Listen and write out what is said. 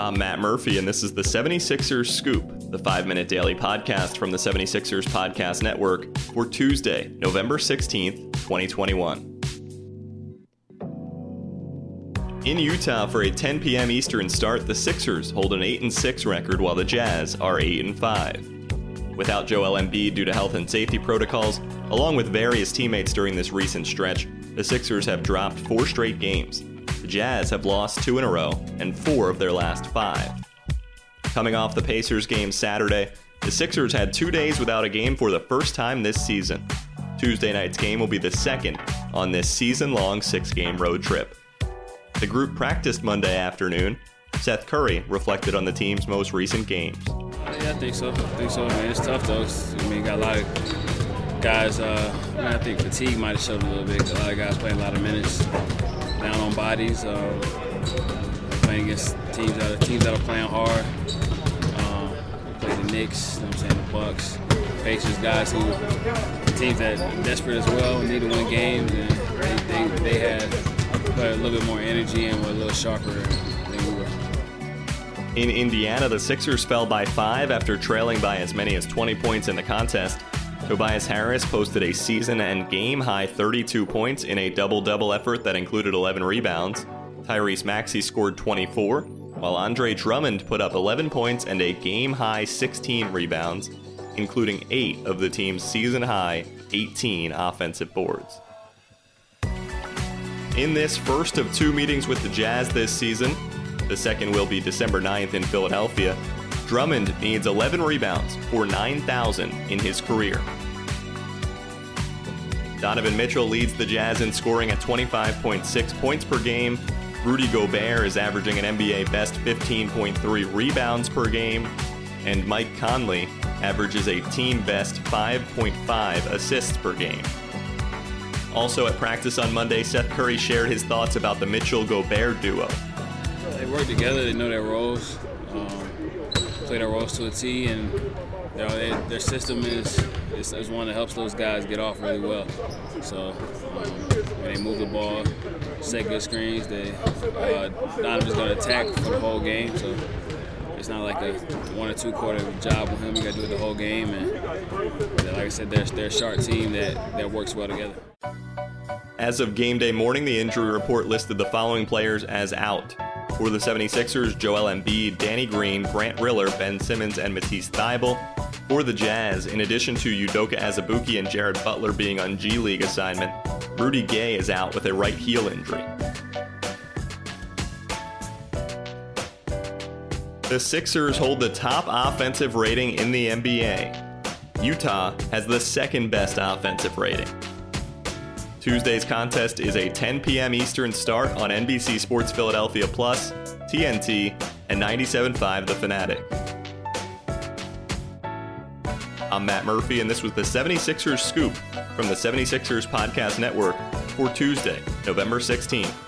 I'm Matt Murphy, and this is the 76ers Scoop, the five minute daily podcast from the 76ers Podcast Network for Tuesday, November 16th, 2021. In Utah for a 10 p.m. Eastern start, the Sixers hold an 8 6 record while the Jazz are 8 5. Without Joel Embiid due to health and safety protocols, along with various teammates during this recent stretch, the Sixers have dropped four straight games Jazz have lost two in a row and four of their last five. Coming off the Pacers game Saturday, the Sixers had two days without a game for the first time this season. Tuesday night's game will be the second on this season long six game road trip. The group practiced Monday afternoon. Seth Curry reflected on the team's most recent games. Yeah, I think so. I think so, man. It's tough, though. I mean, got a lot of guys, uh, I, mean, I think fatigue might have showed a little bit. A lot of guys playing a lot of minutes down on bodies. Uh, playing against teams that are teams that are playing hard. Um, play the Knicks, you know I'm saying the Bucks, Pacers, guys who teams that are desperate as well, need to win games, and they, they, they had a little bit more energy and were a little sharper than we were. In Indiana, the Sixers fell by five after trailing by as many as 20 points in the contest. Tobias Harris posted a season and game high 32 points in a double double effort that included 11 rebounds. Tyrese Maxey scored 24, while Andre Drummond put up 11 points and a game high 16 rebounds, including 8 of the team's season high 18 offensive boards. In this first of two meetings with the Jazz this season, the second will be December 9th in Philadelphia. Drummond needs 11 rebounds for 9,000 in his career. Donovan Mitchell leads the Jazz in scoring at 25.6 points per game. Rudy Gobert is averaging an NBA best 15.3 rebounds per game. And Mike Conley averages a team best 5.5 assists per game. Also at practice on Monday, Seth Curry shared his thoughts about the Mitchell Gobert duo. They work together, they know their roles, play their roles to a T, and you know, they, their system is, is, is one that helps those guys get off really well. So um, when they move the ball, set good screens, they uh, Donovan's going to attack for the whole game. So it's not like a one or two quarter job with him. You got to do it the whole game. And like I said, they're, they're a sharp team that, that works well together. As of game day morning, the injury report listed the following players as out. For the 76ers, Joel Embiid, Danny Green, Grant Riller, Ben Simmons, and Matisse Thybulle. For the Jazz, in addition to Udoka Azubuike and Jared Butler being on G League assignment, Rudy Gay is out with a right heel injury. The Sixers hold the top offensive rating in the NBA. Utah has the second best offensive rating. Tuesday's contest is a 10 p.m. Eastern start on NBC Sports Philadelphia Plus, TNT, and 97.5 The Fanatic. I'm Matt Murphy, and this was the 76ers Scoop from the 76ers Podcast Network for Tuesday, November 16th.